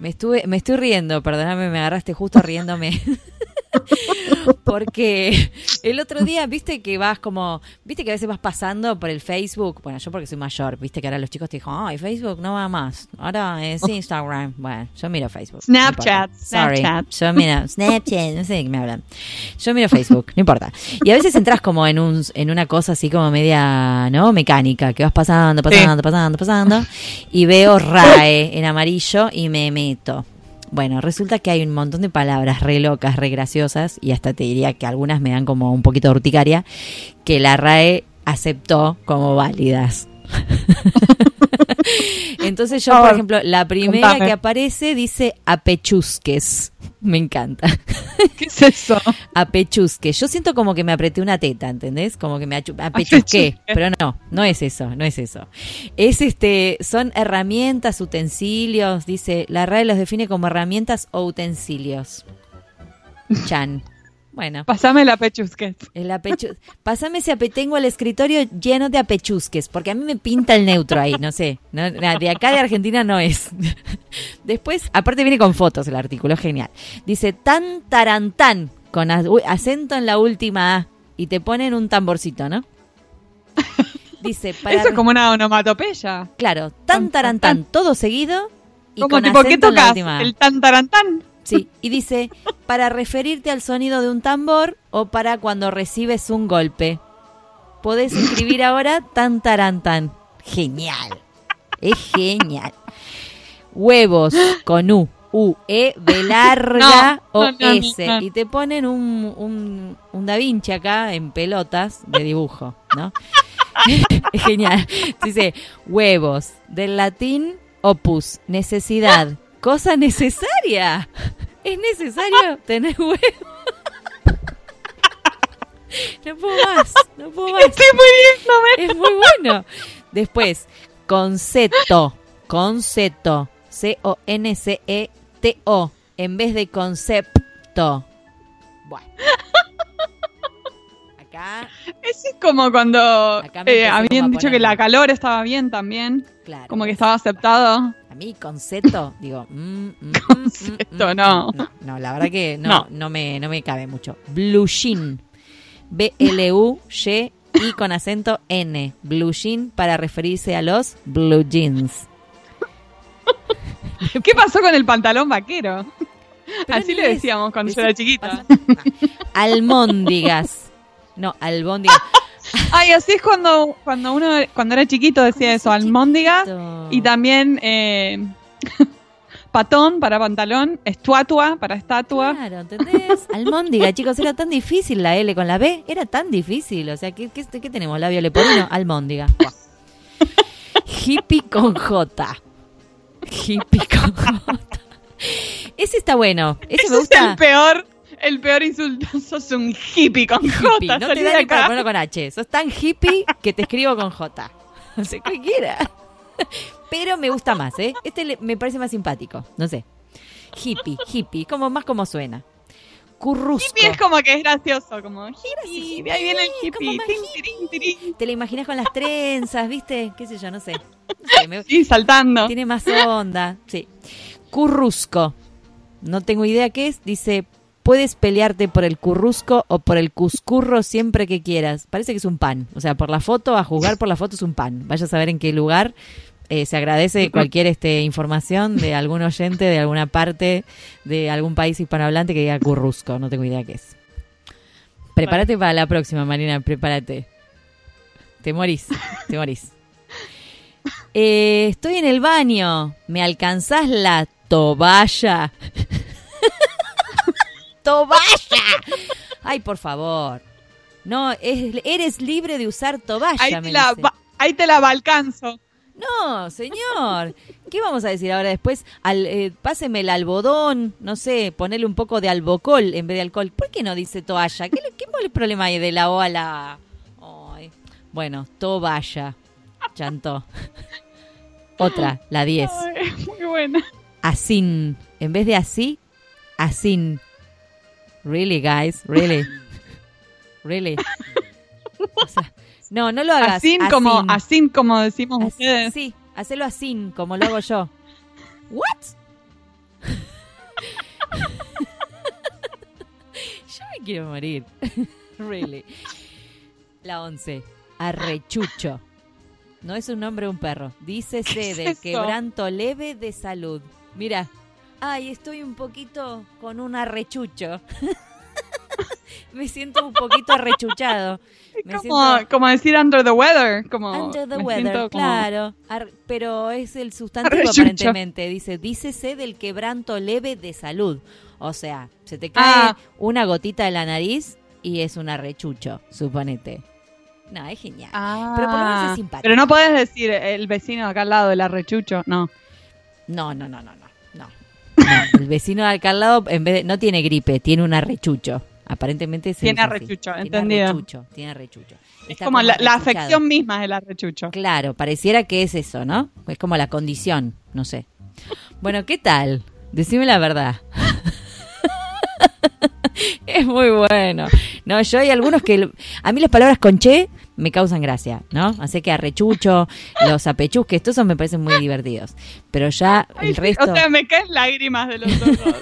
Me estuve, me estoy riendo, perdóname, me agarraste justo riéndome. porque el otro día, viste que vas como, viste que a veces vas pasando por el Facebook, bueno, yo porque soy mayor, viste que ahora los chicos te dijo, ay, Facebook no va más, ahora es Instagram. Bueno, yo miro Facebook. Snapchat, no Sorry. Snapchat. Yo miro Snapchat, no sé de qué me hablan. Yo miro Facebook, no importa. Y a veces entras como en un, en una cosa así como media, ¿no? Mecánica, que vas pasando, pasando, pasando, pasando, y veo RAE en amarillo y me meto. Bueno, resulta que hay un montón de palabras re locas, re graciosas, y hasta te diría que algunas me dan como un poquito de urticaria, que la RAE aceptó como válidas. Entonces yo, por ejemplo, la primera contame. que aparece dice apechusques. Me encanta. ¿Qué es eso? Apechusque. Yo siento como que me apreté una teta, ¿entendés? Como que me apechusqué. Pero no, no es eso, no es eso. Es este, son herramientas, utensilios, dice, la RAE los define como herramientas o utensilios. Chan. Bueno, Pasame la el apechu Pásame ese ape tengo el escritorio lleno de apechusques, porque a mí me pinta el neutro ahí, no sé. No, de acá de Argentina no es. Después, aparte viene con fotos el artículo, genial. Dice tan tarantán, con acento en la última A, y te ponen un tamborcito, ¿no? Dice, para Eso es como una onomatopeya. claro, tan tarantán, todo seguido y Como con tipo, ¿qué tocas? El tan tarantán. Sí, y dice, para referirte al sonido de un tambor o para cuando recibes un golpe. Podés escribir ahora tan tarantan. Genial. Es genial. Huevos con U. U, E, B larga No, o no, no, S. Y te ponen un, un, un Da Vinci acá en pelotas de dibujo, ¿no? es genial. Dice, huevos, del latín opus, necesidad, cosa necesaria. Es necesario tener huevos. No puedo más, no puedo más. Estoy muriéndome. Es muy bueno. Después, concepto, concepto, C-O-N-C-E-T-O, en vez de concepto. Bueno. Acá, es como cuando eh, habían dicho que la calor estaba bien también. claro. Como que estaba aceptado. A mí, concepto, digo. mm, mm, mm, Concepto, mm, no. No, no, la verdad que no, No. no. me, no me cabe mucho. Blue jean. B-L-U-Y y con acento N. Blue jean para referirse a los blue jeans. ¿Qué pasó con el pantalón vaquero? Pero Así le decíamos cuando yo era chiquita. Almóndigas. No, albóndigas. Ay, así es cuando, cuando uno cuando era chiquito decía eso, almóndiga. Chiquito. Y también eh, patón para pantalón, estatua para estatua. Claro, ¿entendés? Almóndiga, chicos, era tan difícil la L con la B, era tan difícil. O sea, ¿qué, qué, qué tenemos? Labio leporino, almóndiga. Hippie con J. Hippie con J. Ese está bueno. Ese Ese me gusta. es el peor, el peor insulto. Sos un hippie con Hippie. J. No salí te da ni para ponerlo con H. Sos tan hippie que te escribo con J. No sé, cualquiera. Pero me gusta más, ¿eh? Este me parece más simpático. No sé. Hippie, hippie. Como, más como suena. Currusco. Hippie es como que es gracioso, como hippie, de ahí viene el hippie, hippie. Te la imaginas con las trenzas, ¿viste? ¿Qué sé yo? No sé. No sé, me- Sí, saltando. tiene más onda. Sí. Currusco. No tengo idea qué es. Dice, puedes pelearte por el currusco o por el cuscurro siempre que quieras. Parece que es un pan. O sea, por la foto, a juzgar por la foto es un pan. Vaya a saber en qué lugar. Eh, se agradece cualquier este, información de algún oyente de alguna parte de algún país hispanohablante que diga currusco. No tengo idea qué es. Prepárate para la próxima, Marina. Prepárate. Te morís. Te morís. Eh, estoy en el baño. ¿Me alcanzás la toballa? ¡Toballa! Ay, por favor. No, es- eres libre de usar toballa, Ahí me te, la, dice. va- ahí te la alcanzo. No, señor. ¿Qué vamos a decir ahora después? Al, eh, páseme el algodón, no sé, ponerle un poco de albocol en vez de alcohol. ¿Por qué no dice toalla? ¿Qué, le- qué problema hay de la O a la A? Ay. Bueno, toballa. Chantó. Otra, la 10. Ay, muy buena. Asin. En vez de así, asin. Really, guys, really. really. O sea, no, no lo hagas. Así como, así como decimos asín, ustedes. Sí, hacelo así, como lo hago yo. ¿What? yo me quiero morir. really. La 11. Arrechucho. No es un nombre un perro. Dícese del quebranto leve de salud. Mira, Ay, estoy un poquito con un arrechucho. Me siento un poquito arrechuchado. Me Como, siento como decir under the weather. Como, under the weather, como- claro. Ar- pero es el sustantivo Arrechucho. aparentemente. Dice, dícese del quebranto leve de salud. O sea, se te cae Ah. una gotita de la nariz y es un arrechucho, suponete. No, es genial. Ah, Pero por lo menos es simpático. Pero no podés decir el vecino de acá al lado, el arrechucho, no. No, no, no, no, no. El vecino de acá al lado en vez de, no tiene gripe, tiene un arrechucho. Aparentemente se Tiene así. arrechucho, Tiene entendido. arrechucho, tiene arrechucho. Es como la, afección misma es el arrechucho. Claro, pareciera que es eso, ¿no? Es como la condición, no sé. Bueno, ¿qué tal? Decime la verdad. es muy bueno. No, yo hay algunos que... A mí las palabras con che me causan gracia, ¿no? Así que arrechucho, los apechusques, todos esos me parecen muy divertidos. Pero ya el resto... O sea, me caen lágrimas de los ojos.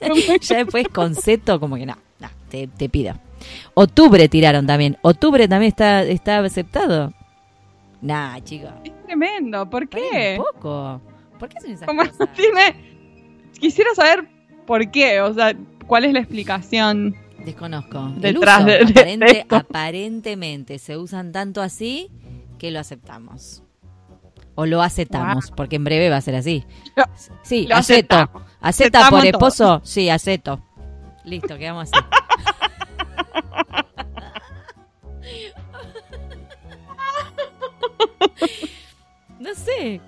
Ya después concepto, como que no, no, te, te pido. Octubre tiraron también. Octubre también está, está aceptado. Nah, chicos. es tremendo. ¿Por qué? Un poco. ¿Por qué esas Como cosas? tiene... Quisiera saber por qué, o sea, cuál es la explicación. Desconozco. El Detrás uso, de- de aparente- esto. aparentemente se usan tanto así que lo aceptamos. O lo aceptamos, porque en breve va a ser así. Lo- Sí, lo acepto. aceptamos. ¿Acepta Aceptamos por todo. esposo? Sí, acepto. Listo, quedamos así.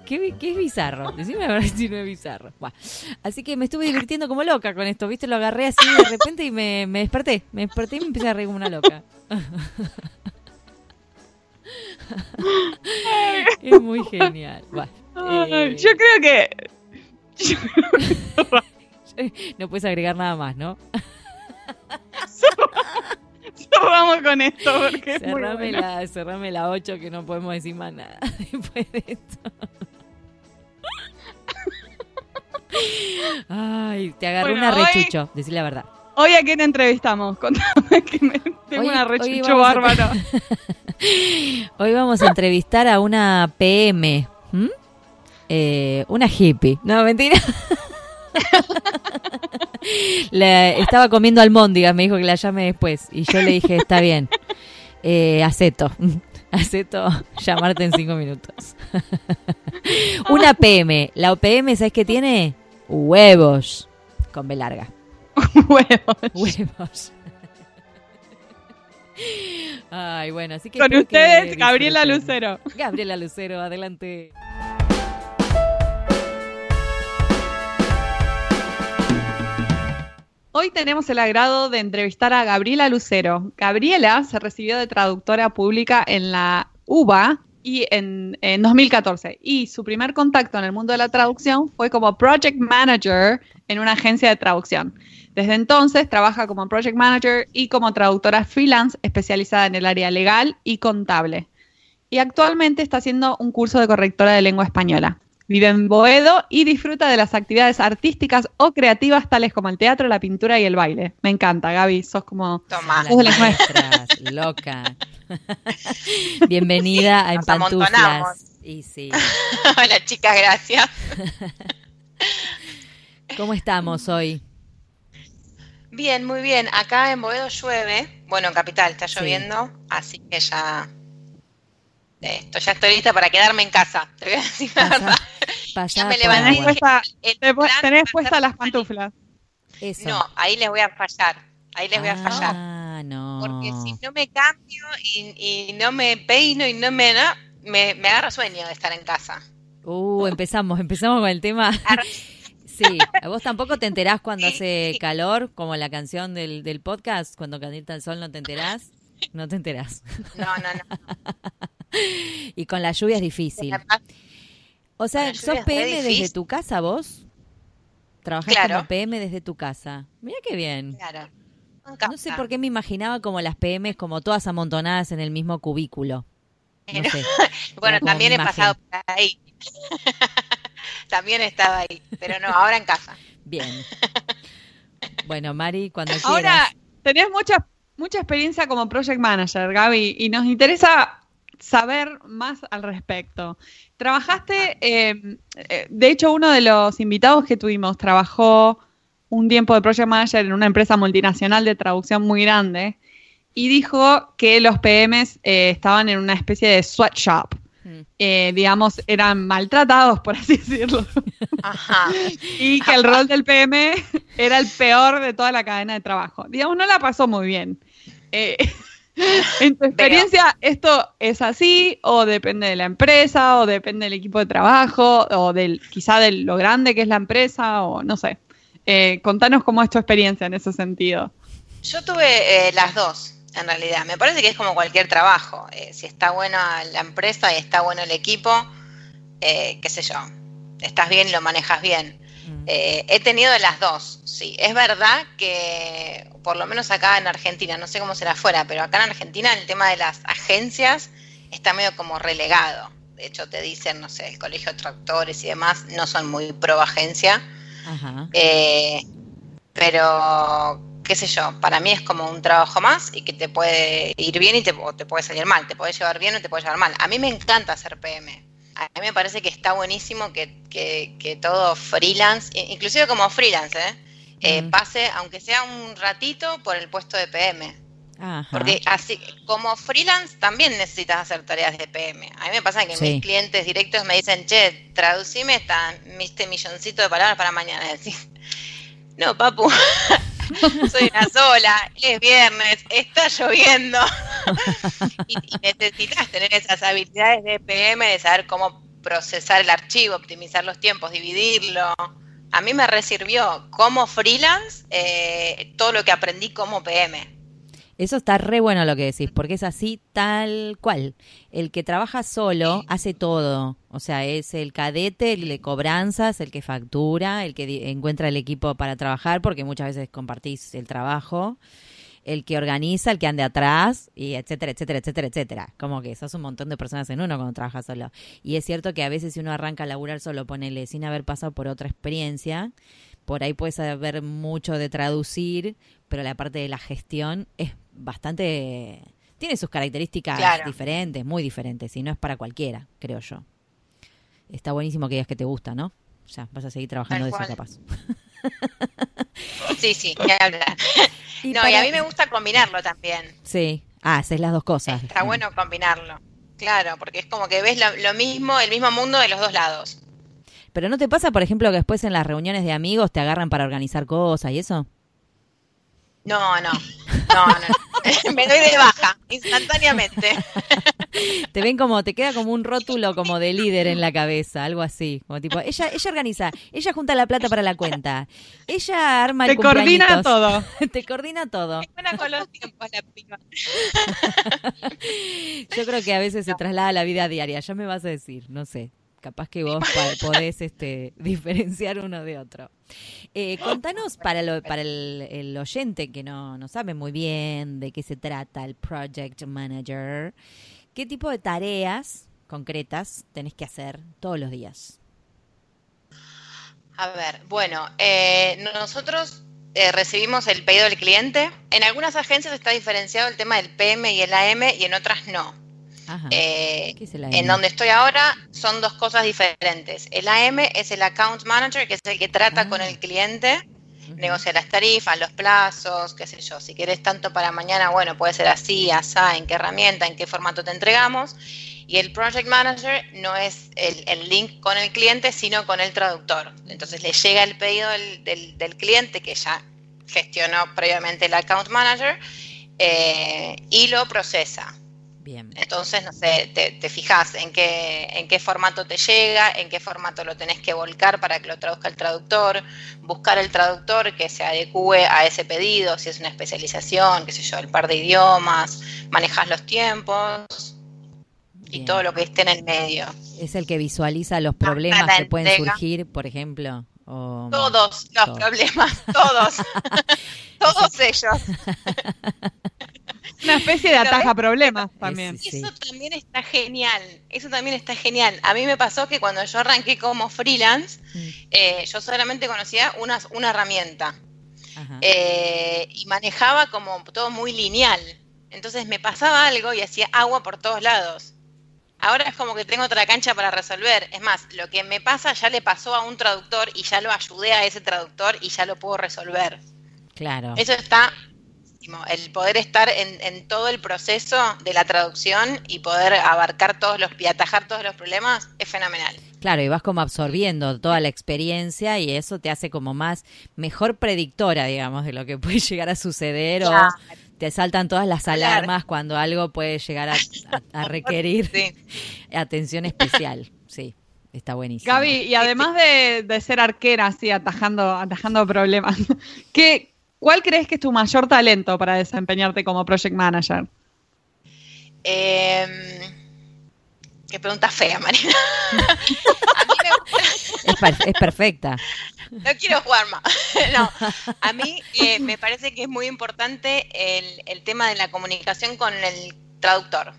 ¿qué, qué es bizarro? Decime a ver si no es bizarro. Buah. Así que me estuve divirtiendo como loca con esto, ¿viste? Lo agarré así de repente y me, me desperté. Me desperté y me empecé a reír como una loca. es muy genial. Buah. Eh, Yo creo que... no puedes agregar nada más, ¿no? Cerramos con esto porque es muy Cerrame la, cerrame la 8 que no podemos decir más nada después de esto. Ay, te agarré Bueno, un hoy- arrechucho, decir la verdad. Hoy a quién entrevistamos, contame que me tengo Hoy- un hoy arrechucho vamos a- bárbaro. Hoy vamos a entrevistar a una PM. Eh, una hippie. No, mentira. Estaba comiendo almóndigas, me dijo que la llame después. Y yo le dije, está bien. Eh, acepto. Acepto llamarte en cinco minutos. una PM. La OPM, ¿sabes qué tiene? Huevos. Con B larga. Huevos. Huevos. Ay, bueno, así que. Con que ustedes, Gabriela. Lucero. Gabriela Lucero, adelante. Hoy tenemos el agrado de entrevistar a Gabriela Lucero. Gabriela se recibió de traductora pública en la UBA y en, en 2014. Y su primer contacto en el mundo de la traducción fue como project manager en una agencia de traducción. Desde entonces trabaja como project manager y como traductora freelance especializada en el área legal y contable. Y actualmente está haciendo un curso de correctora de lengua española. Vive en Boedo y disfruta de las actividades artísticas o creativas tales como el teatro, la pintura y el baile. Me encanta, Gaby, sos como... Toma. Las Sos de las nuestras, loca. Bienvenida a En Nos Pantuflas. amontonamos. Y sí. Hola chicas, gracias. ¿Cómo estamos hoy? Bien, muy bien. Acá en Boedo llueve. Bueno, en Capital está Sí. lloviendo, así que ya. Esto, ya estoy lista para quedarme en casa. Te voy a decir la Pasa- verdad. pasá me levanté Tenés y dije- puesta, El te- plan tenés puestas las pantuflas. Eso. No, ahí les voy a fallar. Ahí les voy a fallar. Ah, no. Porque si no me cambio y, y no me peino y no me. no, me, me agarro sueño de estar en casa. Uh, empezamos, empezamos con el tema. Sí, vos tampoco te enterás cuando hace calor, como la canción del, del podcast, cuando calienta el sol no te enterás. No te enterás. No, no, no. Y con la lluvia es difícil. O sea, ¿sos PM desde tu casa vos? ¿Trabajás Claro. como PM desde tu casa? Mira qué bien. Claro. No sé por qué me imaginaba como las PMs como todas amontonadas en el mismo cubículo. No sé. Bueno, también he imagen. pasado por ahí. también estaba ahí, pero no, ahora en casa. Bien. Bueno, Mari, cuando Ahora, quieras. tenés mucha, mucha experiencia como project manager, Gaby, y nos interesa saber más al respecto. Trabajaste, eh, eh, de hecho, uno de los invitados que tuvimos trabajó un tiempo de project manager en una empresa multinacional de traducción muy grande y dijo que los PMs eh, estaban en una especie de sweatshop. Mm. Eh, digamos, eran maltratados, por así decirlo. Ajá. y que el rol del PM era el peor de toda la cadena de trabajo. Digamos, no la pasó muy bien. Eh, en tu experiencia, ¿esto es así o depende de la empresa o depende del equipo de trabajo o del quizá de lo grande que es la empresa o no sé? Eh, contanos cómo es tu experiencia en ese sentido. Yo tuve eh, las dos, en realidad. Me parece que es como cualquier trabajo. Eh, si está buena la empresa y está bueno el equipo, eh, qué sé yo, estás bien y lo manejas bien. Mm. Eh, he tenido de las dos, sí. Es verdad que, por lo menos acá en Argentina, no sé cómo será afuera, pero acá en Argentina el tema de las agencias está medio como relegado. De hecho, te dicen, no sé, el colegio de tractores y demás no son muy pro agencia. Ajá. Eh, pero, qué sé yo, para mí es como un trabajo más y que te puede ir bien y te, o te puede salir mal, te puede llevar bien o te puede llevar mal. A mí me encanta hacer PM. A mí me parece que está buenísimo que, que- que todo freelance, inclusive como freelance, ¿eh? Eh, Mm. pase, aunque sea un ratito, por el puesto de PM. Ajá. Porque así, como freelance también necesitas hacer tareas de PM. A mí me pasa que Sí. mis clientes directos me dicen, che, traducime esta, este milloncito de palabras para mañana. Y no, papu, soy una sola, es viernes, está lloviendo. y, y necesitas tener esas habilidades de PM, de saber cómo procesar el archivo, optimizar los tiempos, dividirlo. A mí me resirvió como freelance eh, todo lo que aprendí como PM. Eso está re bueno lo que decís, porque es así tal cual. El que trabaja solo hace todo. O sea, es el cadete, el de cobranzas, el que factura, el que encuentra el equipo para trabajar, porque muchas veces compartís el trabajo, el que organiza, el que anda atrás, y etcétera, etcétera, etcétera, etcétera. Como que sos un montón de personas en uno cuando trabajas solo. Y es cierto que a veces si uno arranca a laburar solo, ponele, sin haber pasado por otra experiencia, por ahí puedes saber mucho de traducir, pero la parte de la gestión es bastante... Tiene sus características Claro. diferentes, muy diferentes, y no es para cualquiera, creo yo. Está buenísimo que digas que te gusta, ¿no? Ya, vas a seguir trabajando de eso capaz. Sí, sí, ni hablar. Y No, y a mí me gusta combinarlo también. Sí. Ah, haces las dos cosas. Está bueno combinarlo. Claro, porque es como que ves lo, lo mismo, el mismo mundo de los dos lados. Pero ¿no te pasa, por ejemplo, que después en las reuniones de amigos te agarran para organizar cosas y eso? No, no, no, no. me doy de baja instantáneamente. Te ven como, te queda como un rótulo como de líder en la cabeza, algo así. Como tipo, ella, ella organiza, ella junta la plata para la cuenta, ella arma el Te coordina todo. te coordina todo. Es buena con los tiempos la prima. Yo creo que a veces se traslada a la vida diaria, ya me vas a decir, no sé. Capaz que vos podés este, diferenciar uno de otro. Eh, contanos para, lo- para el, el oyente que no, no sabe muy bien de qué se trata el Project Manager, ¿qué tipo de tareas concretas tenés que hacer todos los días? A ver, bueno, eh, nosotros eh, recibimos el pedido del cliente. En algunas agencias está diferenciado el tema del PM y el AM y en otras no. Ajá. Eh, ¿Qué es el en donde estoy ahora son dos cosas diferentes. El AM es el Account Manager, que es el que trata Ah. con el cliente, Ujú. negocia las tarifas, los plazos, qué sé yo. Si quieres tanto para mañana, bueno, puede ser así, asá, en qué herramienta, en qué formato te entregamos. Y el Project Manager no es el, el link con el cliente, sino con el traductor. Entonces le llega el pedido del, del- del cliente que ya gestionó previamente el Account Manager eh, y lo procesa. Bien. Entonces, no sé, te, te fijas en qué, en qué formato te llega, en qué formato lo tenés que volcar para que lo traduzca el traductor, buscar el traductor que se adecue a ese pedido, si es una especialización, qué sé yo, el par de idiomas, manejas los tiempos y todo lo que esté en el medio. Es el que visualiza los problemas que pueden surgir, por ejemplo. o- Todos los problemas, todos, todos ellos. Una especie de ataja problemas también. Sí. Eso también está genial, eso también está genial. A mí me pasó que cuando yo arranqué como freelance, Mm. eh, yo solamente conocía una, una herramienta. Eh, y manejaba como todo muy lineal. Entonces me pasaba algo y hacía agua por todos lados. Ahora es como que tengo otra cancha para resolver. Es más, lo que me pasa ya le pasó a un traductor y ya lo ayudé a ese traductor y ya lo puedo resolver. Claro. Eso está el poder estar en, en todo el proceso de la traducción y poder abarcar todos los y atajar todos los problemas es fenomenal. Claro, y vas como absorbiendo toda la experiencia y eso te hace como más, mejor predictora, digamos, de lo que puede llegar a suceder Claro. o te saltan todas las Claro. alarmas cuando algo puede llegar a, a- a requerir Sí. atención especial. Sí, está buenísimo. Gaby, y además de, de ser arquera, así, atajando, atajando problemas, ¿qué, ¿cuál crees que es tu mayor talento para desempeñarte como project manager? Eh, qué pregunta fea, Marina. a mí me gusta- Es, per- es perfecta. no quiero jugar más. no, a mí eh, me parece que es muy importante el, el tema de la comunicación con el traductor.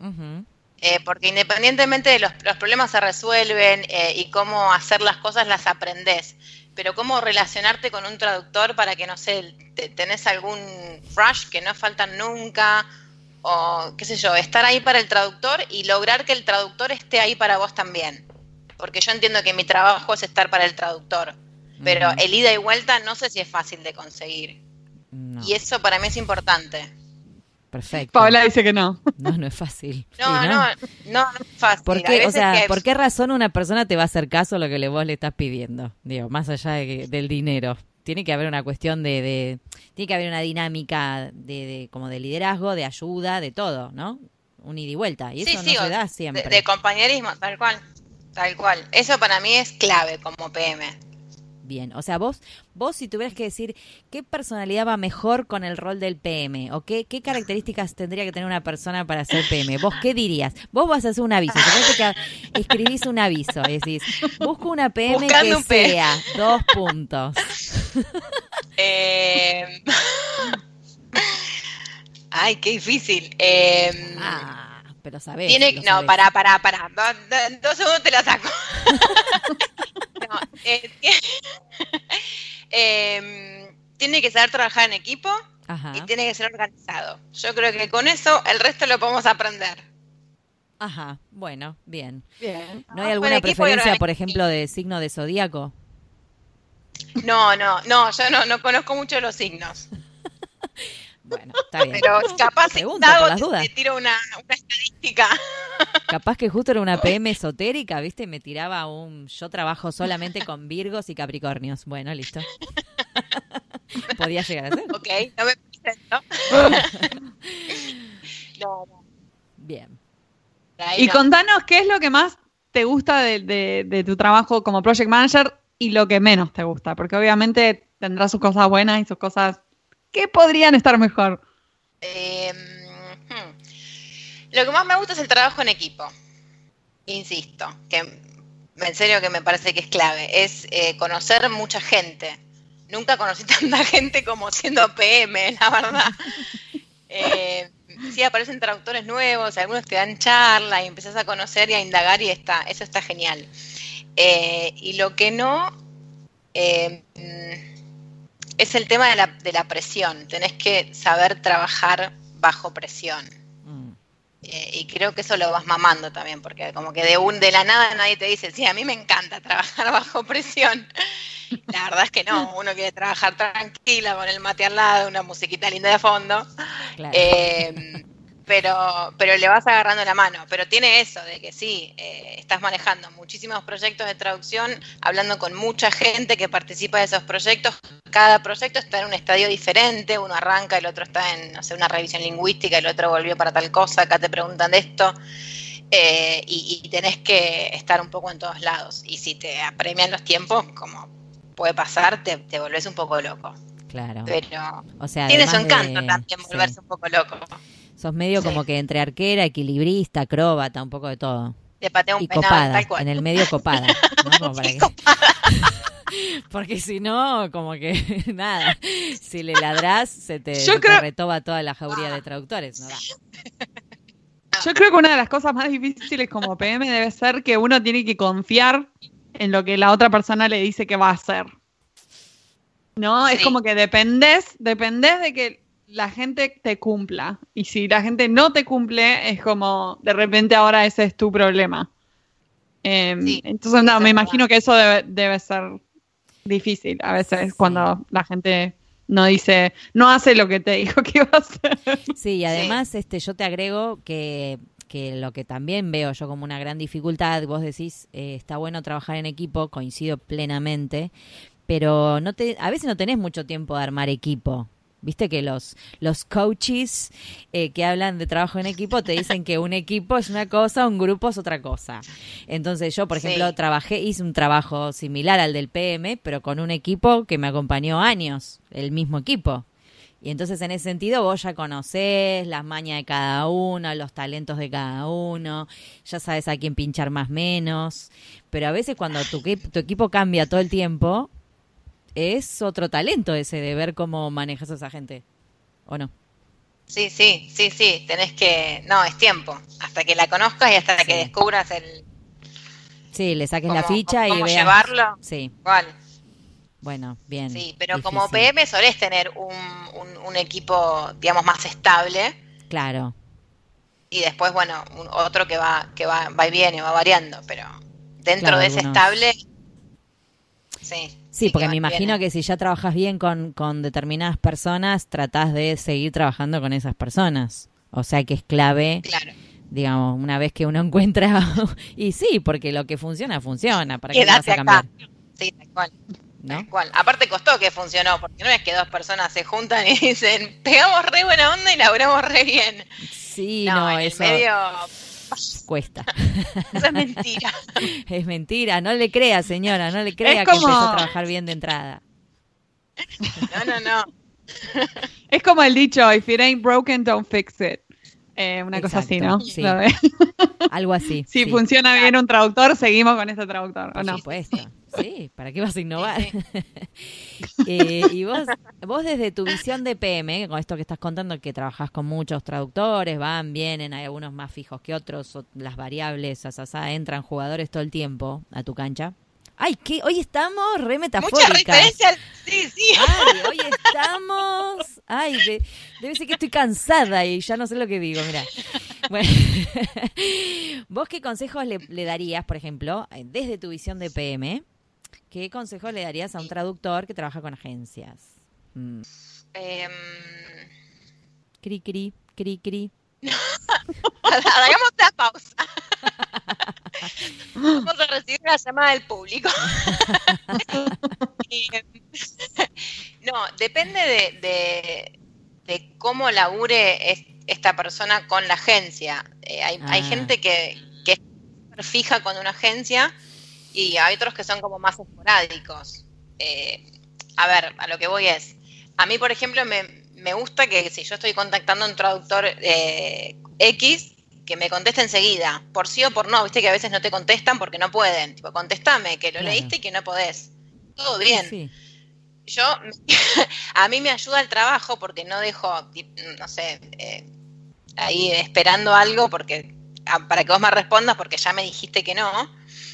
Ujú. Eh, porque independientemente de los, los problemas se resuelven eh, y cómo hacer las cosas las aprendes, pero cómo relacionarte con un traductor para que, no sé, te- tenés algún rush que no faltan nunca, o qué sé yo, estar ahí para el traductor y lograr que el traductor esté ahí para vos también. Porque yo entiendo que mi trabajo es estar para el traductor, pero el ida y vuelta no sé si es fácil de conseguir. No, Y eso para mí es importante. Perfecto. Paola dice que no. No, no es fácil. No, Sí, no, no, no es fácil. ¿Por qué, o sea, que- ¿por qué razón una persona te va a hacer caso a lo que le, vos le estás pidiendo? Digo, más allá de que- del dinero. Tiene que haber una cuestión de, de- tiene que haber una dinámica de, de- como de liderazgo, de ayuda, de todo, ¿no? Un ida y vuelta. Y eso Sí, no sí, se da de, siempre. de compañerismo, tal cual. Tal cual. Eso para mí es clave como PM. Bien, o sea, vos, vos si tuvieras que decir qué personalidad va mejor con el rol del PM o qué, qué características tendría que tener una persona para ser PM, vos qué dirías? Vos vas a hacer un aviso, que escribís un aviso y decís, busco una PM Buscando que un PM. sea, dos puntos. Eh, Ay, qué difícil. Eh, Ah, pero tiene, lo no, sabés. pará, pará, pará. Dos, dos- dos segundos te la saco. Eh, eh, tiene que saber trabajar en equipo Ajá, y tiene que ser organizado. Yo creo que con eso el resto lo podemos aprender. ajá, bueno, bien. Bien. ¿No hay Ah, alguna preferencia, por ejemplo, de signo de zodíaco? No, no, no, yo no, no conozco mucho los signos. Bueno, está bien. Pero capaz Pregunto por hago, las te- dudas. te tiro una, una estadística. Capaz que justo era una PM esotérica, ¿viste? Y me tiraba un... Yo trabajo solamente con Virgos y Capricornios. Bueno, listo. Podía llegar a ser. Ok, no me presento. no, no. Bien. Y no. contanos qué es lo que más te gusta de, de- de tu trabajo como project manager y lo que menos te gusta, porque obviamente tendrá sus cosas buenas y sus cosas que podrían estar mejor. Eh, hmm. Lo que más me gusta es el trabajo en equipo. Insisto, que en serio que me parece que es clave. Es eh, conocer mucha gente. Nunca conocí tanta gente como siendo PM, la verdad. Eh, sí, aparecen traductores nuevos, algunos te dan charla y empezás a conocer y a indagar y está, eso está genial. Eh, y lo que no, eh, mm, es el tema de la, de la presión. Tenés que saber trabajar bajo presión. Mm. Eh, y creo que eso lo vas mamando también, porque como que de un de la nada nadie te dice, sí, a mí me encanta trabajar bajo presión. La verdad es que no, uno quiere trabajar tranquila, con el mate al lado, una musiquita linda de fondo. Claro. Eh, pero, pero le vas agarrando la mano. Pero tiene eso de que sí, eh, estás manejando muchísimos proyectos de traducción, hablando con mucha gente que participa de esos proyectos. Cada proyecto está en un estadio diferente, uno arranca, el otro está en, no sé, una revisión lingüística, el otro volvió para tal cosa, acá te preguntan de esto. eh, y, y tenés que estar un poco en todos lados. Y si te apremian los tiempos, como puede pasar, te, te volvés un poco loco. Claro. Pero O sea, tiene su encanto de- también sí. volverse un poco loco. Sos medio Sí. como que entre arquera, equilibrista, acróbata, un poco de todo. Te patea un Y penal, copada, tal cual. en el medio copada. ¿no? Como para Sí, que- Porque si no, como que nada, si le ladrás, se te, Yo te creo- retoba toda la jauría de traductores. ¿no? Yo creo que una de las cosas más difíciles como PM debe ser que uno tiene que confiar en lo que la otra persona le dice que va a hacer. ¿no? Es como que dependes, dependes de que la gente te cumpla. Y si la gente no te cumple, es como de repente ahora ese es tu problema. Em, Sí, entonces, no, me imagino que eso debe, debe ser difícil a veces Sí. cuando la gente no dice, no hace lo que te dijo que iba a hacer. Sí, y además este, yo te agrego que, que lo que también veo yo como una gran dificultad, vos decís, eh, está bueno trabajar en equipo, coincido plenamente, pero no te, a veces no tenés mucho tiempo de armar equipo. Viste que los, los coaches eh, que hablan de trabajo en equipo te dicen que un equipo es una cosa, un grupo es otra cosa. Entonces yo, por Sí. ejemplo, trabajé, hice un trabajo similar al del PM, pero con un equipo que me acompañó años, el mismo equipo. Y entonces en ese sentido vos ya conocés las mañas de cada uno, los talentos de cada uno, ya sabes a quién pinchar más menos, pero a veces cuando tu equipo cambia todo el tiempo, es otro talento ese de ver cómo manejas a esa gente, ¿o no? Sí, sí, sí, sí, tenés que, no, es tiempo, hasta que la conozcas y hasta Sí. que descubras el Sí, le saques la cómo- ficha y cómo veas. llevarlo. Sí, Igual, bueno, bien. sí, pero como. PM solés tener un, un, un equipo, digamos, más estable Claro, y después, bueno, un- otro que va, que va, va y viene, va variando, pero dentro Claro, de ese algunos- estable, sí. Sí, porque que me imagino que si ya trabajas bien con, con determinadas personas, tratás de seguir trabajando con esas personas. O sea que es clave, Claro. digamos, una vez que uno encuentra... y sí, porque lo que funciona, funciona. ¿Para qué vas a cambiar? acá. Sí, tal cual. ¿No? Tal cual. Aparte costó que funcionó, porque no es que dos personas se juntan y dicen, pegamos re buena onda y laburamos re bien. Sí, no, no, en el eso medio cuesta. eso es mentira. es mentira, no le crea, señora, no le crea Es que empezó a trabajar bien de entrada. No, no, no. Es como el dicho, if it ain't broken, don't fix it. Eh, una cosa así, ¿no? sí. Lo Algo así. si sí, funciona bien un traductor, seguimos con ese traductor, ¿o Por no? supuesto. Sí, ¿para qué vas a innovar? Eh, y vos, vos desde tu visión de PM, con esto que estás contando, que trabajás con muchos traductores, van, vienen, hay algunos más fijos que otros, las variables, asasá, entran jugadores todo el tiempo a tu cancha. Ay, que hoy estamos re metafóricas. referencias. Sí, sí. Ay, hoy estamos. Ay, de- debe ser que estoy cansada y ya no sé lo que digo, mira. Bueno, ¿vos qué consejos le, le darías, por ejemplo, eh, desde tu visión de PM? ¿Qué consejos le darías a un traductor que trabaja con agencias? Mm, Em, cri, cri, cri, cri. hagamos una pausa. Vamos a recibir una llamada del público. Em, no, depende de, de- de cómo labure es- esta persona con la agencia. Eh, hay, hay Ah. gente que, que es fija con una agencia y hay otros que son como más esporádicos. Eh, a ver, a lo que voy es, a mí, por ejemplo, me, me gusta que si yo estoy contactando a un traductor eh, X, que me conteste enseguida, por sí o por no, viste que a veces no te contestan porque no pueden. Tipo, contestame, que lo Claro. leíste y que no podés. Todo bien. Sí, Yo, a mí me ayuda el trabajo porque no dejo, no sé, eh, ahí esperando algo porque ah, para que vos me respondas porque ya me dijiste que no.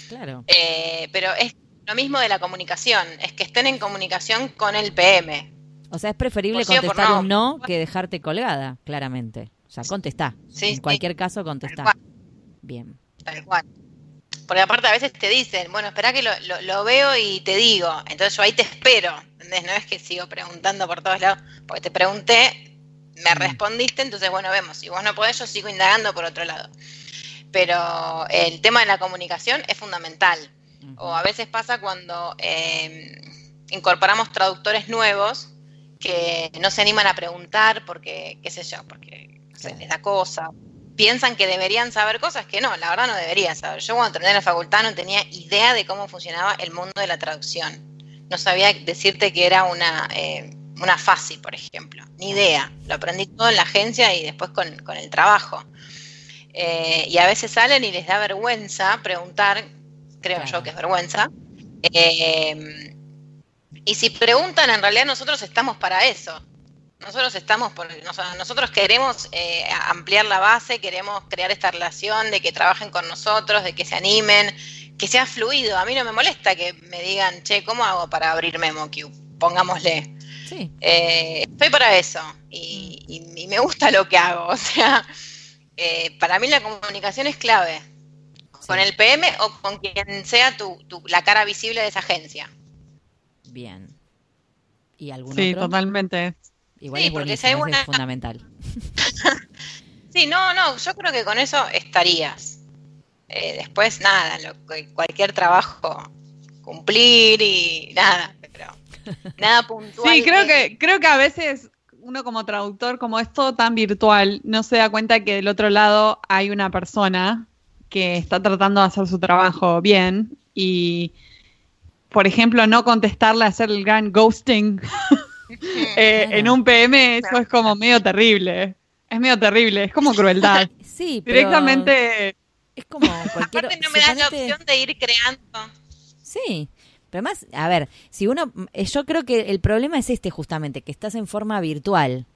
claro. Eh, pero es lo mismo de la comunicación, es que estén en comunicación con el PM. O sea, es preferible sí contestar no. un no que dejarte colgada, claramente. O sea, contestá. Sí, en sí. cualquier caso, contestá. Bien. tal cual. Porque aparte a veces te dicen, bueno, espera que lo, lo- lo veo y te digo. Entonces yo ahí te espero. ¿entendés? No es que sigo preguntando por todos lados, porque te pregunté, me Mm. respondiste, entonces bueno, vemos. Si vos no podés, yo sigo indagando por otro lado. Pero el tema de la comunicación es fundamental. O a veces pasa cuando eh, incorporamos traductores nuevos que no se animan a preguntar porque, qué sé yo, porque se les da cosa. Piensan que deberían saber cosas que no, la verdad no deberían saber. Yo cuando terminé la facultad no tenía idea de cómo funcionaba el mundo de la traducción. No sabía decirte que era una, eh, una FASI, por ejemplo. Ni idea. Lo aprendí todo en la agencia y después con, con el trabajo. Eh, y a veces salen y les da vergüenza preguntar, creo Claro. yo que es vergüenza. Eh, y si preguntan, en realidad nosotros estamos para eso. Nosotros estamos por, nos- nosotros queremos eh, ampliar la base, queremos crear esta relación de que trabajen con nosotros, de que se animen, que sea fluido. A mí no me molesta que me digan, che, ¿cómo hago para abrir MemoCube? pongámosle. Sí. Eh, estoy para eso y, y- y me gusta lo que hago. O sea, eh, para mí la comunicación es clave. Con el PM o con quien sea tu, tu- la cara visible de esa agencia. Bien. ¿Y algún Sí, otro? totalmente. Igual Sí, es porque si hay es fundamental. Sí, no, no, yo creo que con eso estarías. Eh, después, nada, lo- cualquier trabajo, cumplir y nada, pero nada puntual. Sí, creo que, creo que a veces uno como traductor, como es todo tan virtual, no se da cuenta que del otro lado hay una persona que está tratando de hacer su trabajo bien y, por ejemplo, no contestarle, hacer el gran ghosting eh, Claro. en un PM, eso es como medio terrible. Es medio terrible, es como crueldad. Sí, pero Directamente, es como cualquier... Aparte no me das la opción de ir creando. Sí, pero además, a ver, si uno, eh, yo creo que el problema es este justamente, que estás en forma virtual.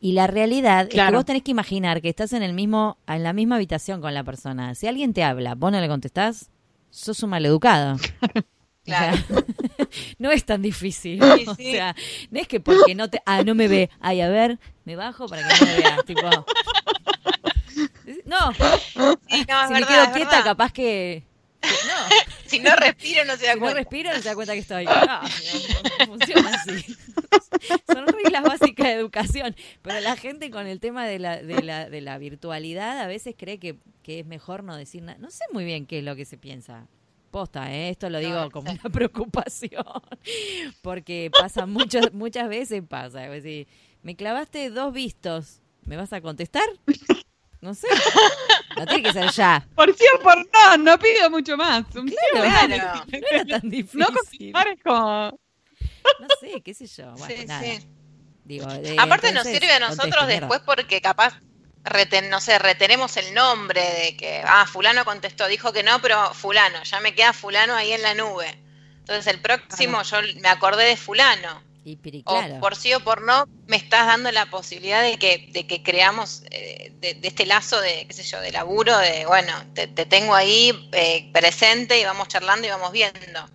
Y la realidad es que Claro. vos tenés que imaginar que estás en el mismo, en la misma habitación con la persona. Si alguien te habla, vos no le contestás, sos un maleducado. Claro. O sea, no es tan difícil. Sí, O sea, no es que porque no te, ah, no me ve, ay, a ver, me bajo para que no me veas, tipo. No, Sí, no, es si me quedo quieta, capaz que, no. Si no respiro, no se da Si no cuenta. respiro, no se da cuenta que estoy. No, no, no funciona así. Son reglas básicas de educación. Pero la gente con el tema de la, de la, de la virtualidad a veces cree que, que es mejor no decir nada. No sé muy bien qué es lo que se piensa. Posta, ¿eh? esto lo digo No, como sí. una preocupación. Porque pasa muchas, muchas veces pasa. Es decir, me clavaste dos vistos. ¿Me vas a contestar? No sé. No tiene que ser ya. por sí o por no, no pido mucho más. Un sí o Claro. no. No era tan difícil. No contestar es como... No sé, qué sé yo. Bueno, Sí, nada. sí. Digo, eh, Aparte nos sirve a nosotros después porque capaz, reten, no sé, retenemos el nombre de que, ah, fulano contestó, dijo que no, pero fulano, ya me queda fulano ahí en la nube. Entonces el próximo yo me acordé de fulano. Y O claro. por sí o por no, me estás dando la posibilidad de que, de que creamos eh, de, de este lazo de, qué sé yo, de laburo, de, bueno, te, te tengo ahí eh, presente y vamos charlando y vamos viendo.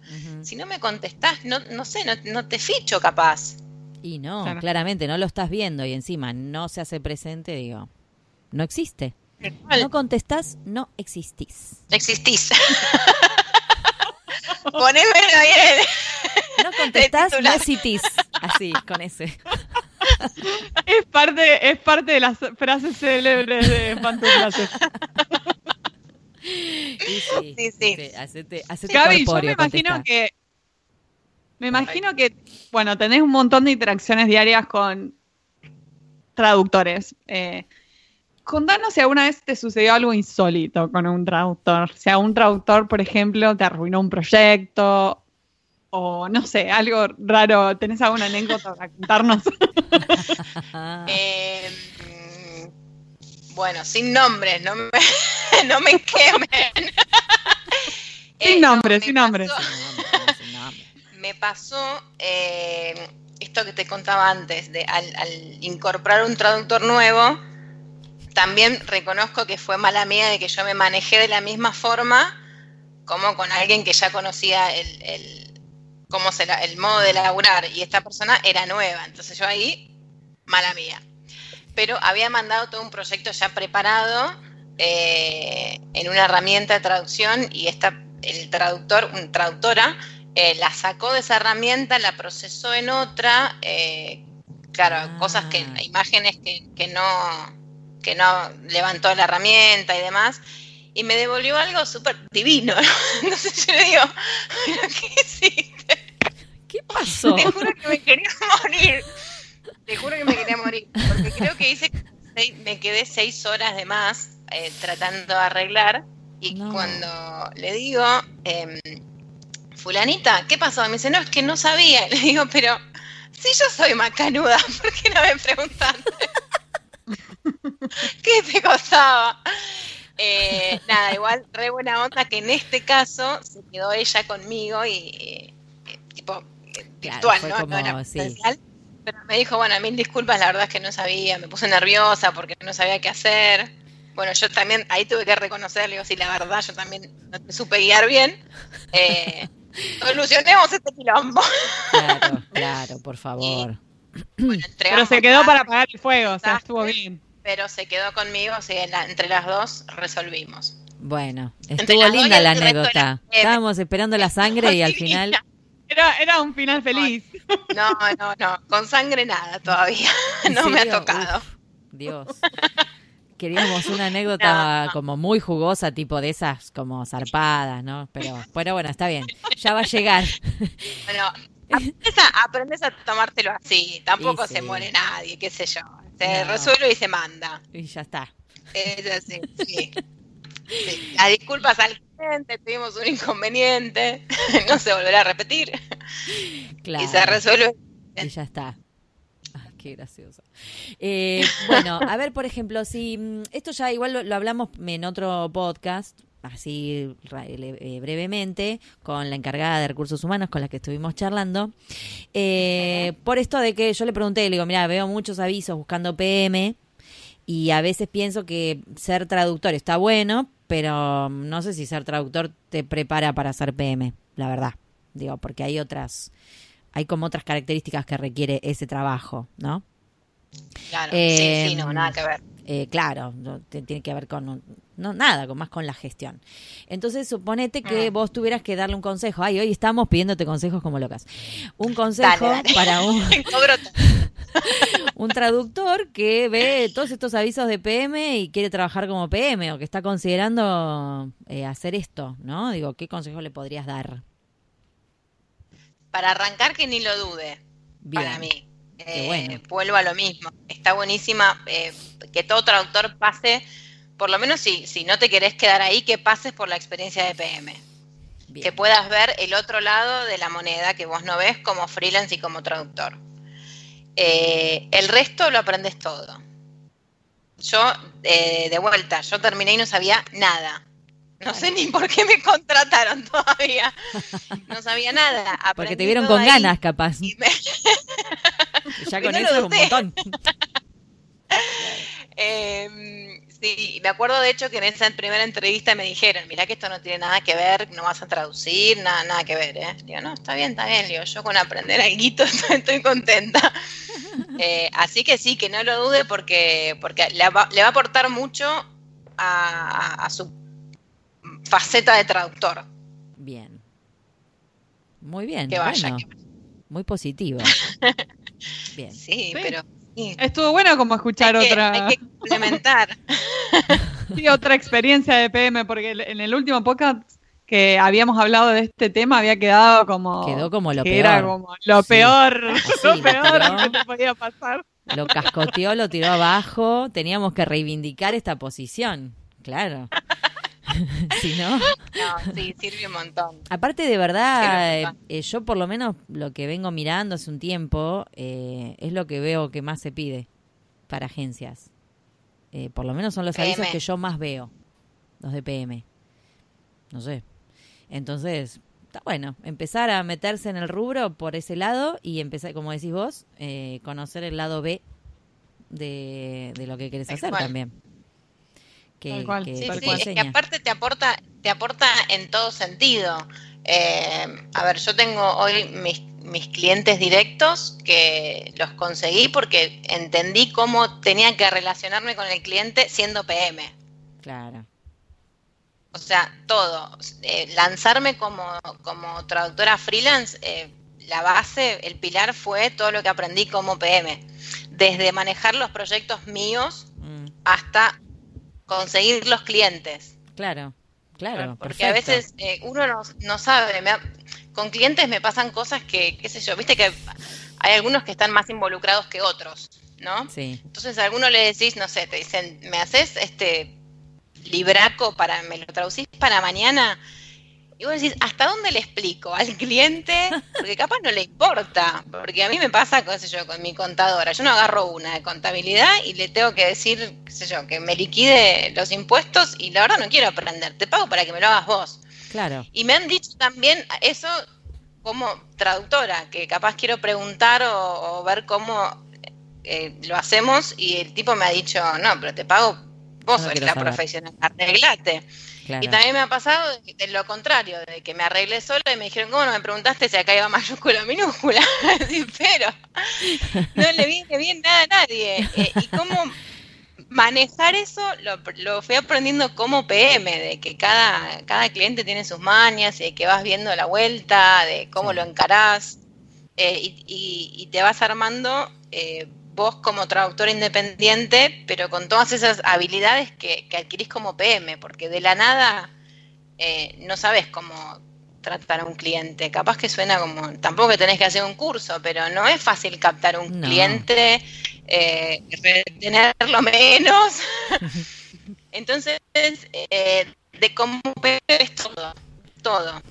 Si no me contestás, no, no sé, no, no te ficho capaz. Y no, Claro. claramente no lo estás viendo y encima no se hace presente, digo, no existe. No contestás, no existís. Existís. Ponémelo ahí. No contestás, no existís. Así, con ese. Es parte, es parte de las frases célebres de Pantuflases. Y sí, Sí, sí. hacete, hacete Gaby, yo me imagino contestá. que. Me imagino que, bueno, tenés un montón de interacciones diarias con traductores. Eh, contanos si alguna vez te sucedió algo insólito con un traductor. Si a un traductor, por ejemplo, te arruinó un proyecto o no sé, algo raro. ¿Tenés alguna anécdota para contarnos? Eh, bueno, sin nombres, no me, no me quemen. Sin Eh, no, sin nombre. pasó- sin nombre, sin nombre. me pasó eh, esto que te contaba antes, de al, al incorporar un traductor nuevo, también reconozco que fue mala mía de que yo me manejé de la misma forma como con alguien que ya conocía el, el- cómo se la- el modo de laburar y esta persona era nueva, entonces yo ahí, mala mía. Pero había mandado todo un proyecto ya preparado eh, en una herramienta de traducción y esta, el traductor, una traductora, eh, la sacó de esa herramienta, la procesó en otra, eh, claro, Ah. cosas que, imágenes que, que no, que no levantó la herramienta y demás, y me devolvió algo súper divino. ¿no? Entonces yo le digo, ¿pero qué hiciste? ¿Qué pasó? Te juro que me quería morir. Te juro que me quería morir. Porque creo que hice, me quedé seis horas de más eh, tratando de arreglar. Y No. cuando le digo, em, fulanita, ¿qué pasó? Me dice, no, es que no sabía. Le digo, pero si yo soy macanuda, ¿por qué no me preguntaste? ¿Qué te costaba? Eh, nada, igual, re buena onda que en este caso se quedó ella conmigo y, eh, tipo, Claro, virtual, ¿no? como, no era sí. presencial. Pero me dijo, bueno, mil disculpas, la verdad es que no sabía, me puse nerviosa porque no sabía qué hacer. Bueno, yo también ahí tuve que reconocerle, digo, sí, la verdad, yo también no te supe guiar bien. Eh, Solucionemos este quilombo. Claro, claro, por favor. Bueno, Pero se quedó para apagar el fuego, o sea, estuvo bien. Pero se quedó conmigo, o sea, la- entre las dos resolvimos. Bueno, estuvo linda la anécdota. Estábamos esperando la sangre y al final. Era, era un final feliz. No, no, no, con sangre nada todavía. ¿En No me ha tocado. Uf, Dios. Queríamos una anécdota No. como muy jugosa, tipo de esas como zarpadas, ¿no? Pero, pero bueno, está bien. Ya va a llegar. Bueno, aprendes a, aprendes a tomártelo así. Tampoco sí. se muere nadie, qué sé yo. Se No. resuelve y se manda. Y ya está. Es así, sí. Sí. Las disculpas al cliente, tuvimos un inconveniente, no se volverá a repetir Claro. y se resuelve. Y ya está. Ay, qué gracioso. Eh, bueno, a ver, por ejemplo, si mm, esto ya igual lo, lo hablamos en otro podcast, así eh, brevemente, con la encargada de recursos humanos con la que estuvimos charlando, eh, por esto de que yo le pregunté, le digo, mira, veo muchos avisos buscando PM y a veces pienso que ser traductor está bueno, pero no sé si ser traductor te prepara para ser PM, la verdad. Digo, porque hay otras, hay como otras características que requiere ese trabajo, ¿no? Claro, Eh, sí, sí, no, nada que ver. Eh, claro, tiene que ver con un- no nada, con más con la gestión. Entonces, suponete que Mm. vos tuvieras que darle un consejo. Ay, hoy estamos pidiéndote consejos como locas. Un consejo Dale, dale. para un, un traductor que ve todos estos avisos de PM y quiere trabajar como PM o que está considerando eh, hacer esto, ¿no? Digo, ¿qué consejo le podrías dar? Para arrancar, que ni lo dude, Bien. para mí. Eh, bueno. Vuelvo a lo mismo. Está buenísima eh, que todo traductor pase, por lo menos si, si no te querés quedar ahí, que pases por la experiencia de PM. Bien. que puedas ver el otro lado de la moneda que vos no ves como freelance y como traductor. Eh, el resto lo aprendes todo. Yo, eh, de vuelta, yo terminé y no sabía nada. No sé ni por qué me contrataron todavía. No sabía nada. Porque te vieron con ahí ganas, capaz. y me- Ya con no eso es un montón. Eh, sí, me acuerdo de hecho que en esa primera entrevista me dijeron, mirá que esto no tiene nada que ver, no vas a traducir, nada, nada que ver, ¿eh? Digo, no, está bien, está bien, digo, yo con aprender algo estoy, estoy contenta. Eh, así que sí, que no lo dude porque, porque le, va, le va a aportar mucho a, a su faceta de traductor. Bien. Muy bien. Que vaya, bueno, que- muy positivo. Bien. Sí, Sí. pero sí. Estuvo bueno como escuchar hay, que, otra, hay que complementar. sí, otra experiencia de PM, porque en el último podcast que habíamos hablado de este tema había quedado como Quedó como lo que peor. era como lo Sí. peor, Así, lo peor tiró. que te podía pasar. Lo cascoteó, lo tiró abajo. Teníamos que reivindicar esta posición. Claro. si no. No, sí, sirve un montón. Aparte, de verdad, eh, yo por lo menos lo que vengo mirando hace un tiempo eh, es lo que veo que más se pide para agencias. Eh, por lo menos son los PM. avisos que yo más veo, los de PM. No sé. Entonces, está bueno, empezar a meterse en el rubro por ese lado y empezar, como decís vos, eh, conocer el lado B de, de lo que querés hacer también. Que, Tal cual. que- Sí, sí, es que aparte te aporta, te aporta en todo sentido. Eh, a ver, yo tengo hoy mis, mis clientes directos que los conseguí porque entendí cómo tenía que relacionarme con el cliente siendo PM. Claro. O sea, todo. Eh, lanzarme como, como traductora freelance, eh, la base, el pilar fue todo lo que aprendí como PM. Desde manejar los proyectos míos Mm, hasta conseguir los clientes. claro, claro. Porque a veces eh, uno no, no sabe. me ha- con clientes me pasan cosas que, qué sé yo, viste que hay algunos que están más involucrados que otros, ¿no? Sí, Entonces a alguno le decís, no sé, te dicen, ¿me haces este libraco para, me lo traducís para mañana? Y vos decís, ¿hasta dónde le explico al cliente? Porque capaz no le importa. Porque a mí me pasa, qué sé yo, con mi contadora. Yo no agarro una de contabilidad y le tengo que decir, qué sé yo, que me liquide los impuestos y la verdad no quiero aprender. Te pago para que me lo hagas vos. claro. Y me han dicho también eso como traductora, que capaz quiero preguntar o, o ver cómo eh, lo hacemos y el tipo me ha dicho, no, pero te pago Vos No la saber. profesional, arreglate. Claro. Y también me ha pasado de, lo contrario, de que me arreglé sola y me dijeron, ¿cómo no me preguntaste si acá iba mayúscula o minúscula? Sí, pero no le viene bien nada a nadie. Eh, y cómo manejar eso lo, lo fui aprendiendo como PM, de que cada, cada cliente tiene sus mañas y de que vas viendo la vuelta, de cómo Sí. lo encarás. eh, y, y- y te vas armando eh, vos como traductor independiente, pero con todas esas habilidades que, que adquirís como PM, porque de la nada eh, no sabes cómo tratar a un cliente. Capaz que suena como, tampoco que tenés que hacer un curso, pero no es fácil captar un No. cliente, eh, retenerlo menos. Entonces, eh, de cómo PM es todo, todo.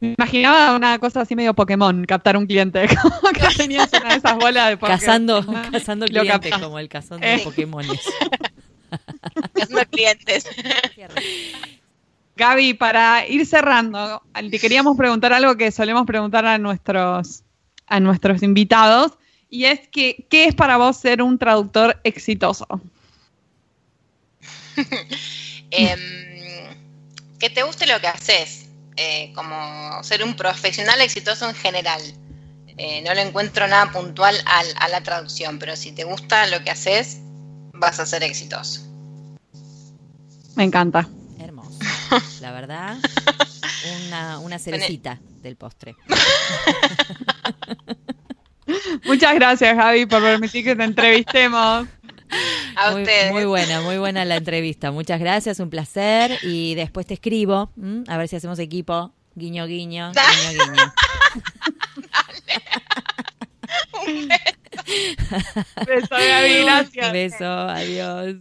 Me imaginaba una cosa así medio Pokémon, captar un cliente. Como que tenías una de esas bolas de Pokémon. Cazando, cazando lo clientes, como el cazón Eh. de Pokémones. Haciendo clientes. Gaby, para ir cerrando, te queríamos preguntar algo que solemos preguntar a nuestros, a nuestros invitados, y es que, ¿qué es para vos ser un traductor exitoso? Em, que te guste lo que haces, eh, como ser un profesional exitoso en general. Eh, no le encuentro nada puntual al- a la traducción, pero si te gusta lo que haces, vas a ser exitoso. Me encanta. Hermoso. La verdad, una, una cerecita del postre. Muchas gracias, Gaby, por permitir que te entrevistemos. A Muy, ustedes. muy buena, muy buena la entrevista. Muchas gracias, un placer. Y después te escribo, ¿m? a ver si hacemos equipo. Guiño, guiño, guiño, guiño. Beso, Gaby, gracias. Un beso, adiós.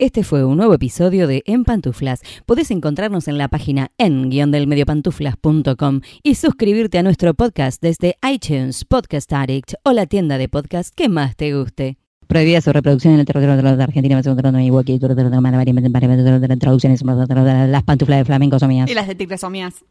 Este fue un nuevo episodio de En Pantuflas. Podés encontrarnos en la página en-delmediopantuflas.com y suscribirte a nuestro podcast desde iTunes, Podcast Addict o la tienda de podcast que más te guste. Prohibida su reproducción en el territorio de la Argentina, traducciones, las pantuflas de flamenco son mías. Y las de tigres son mías.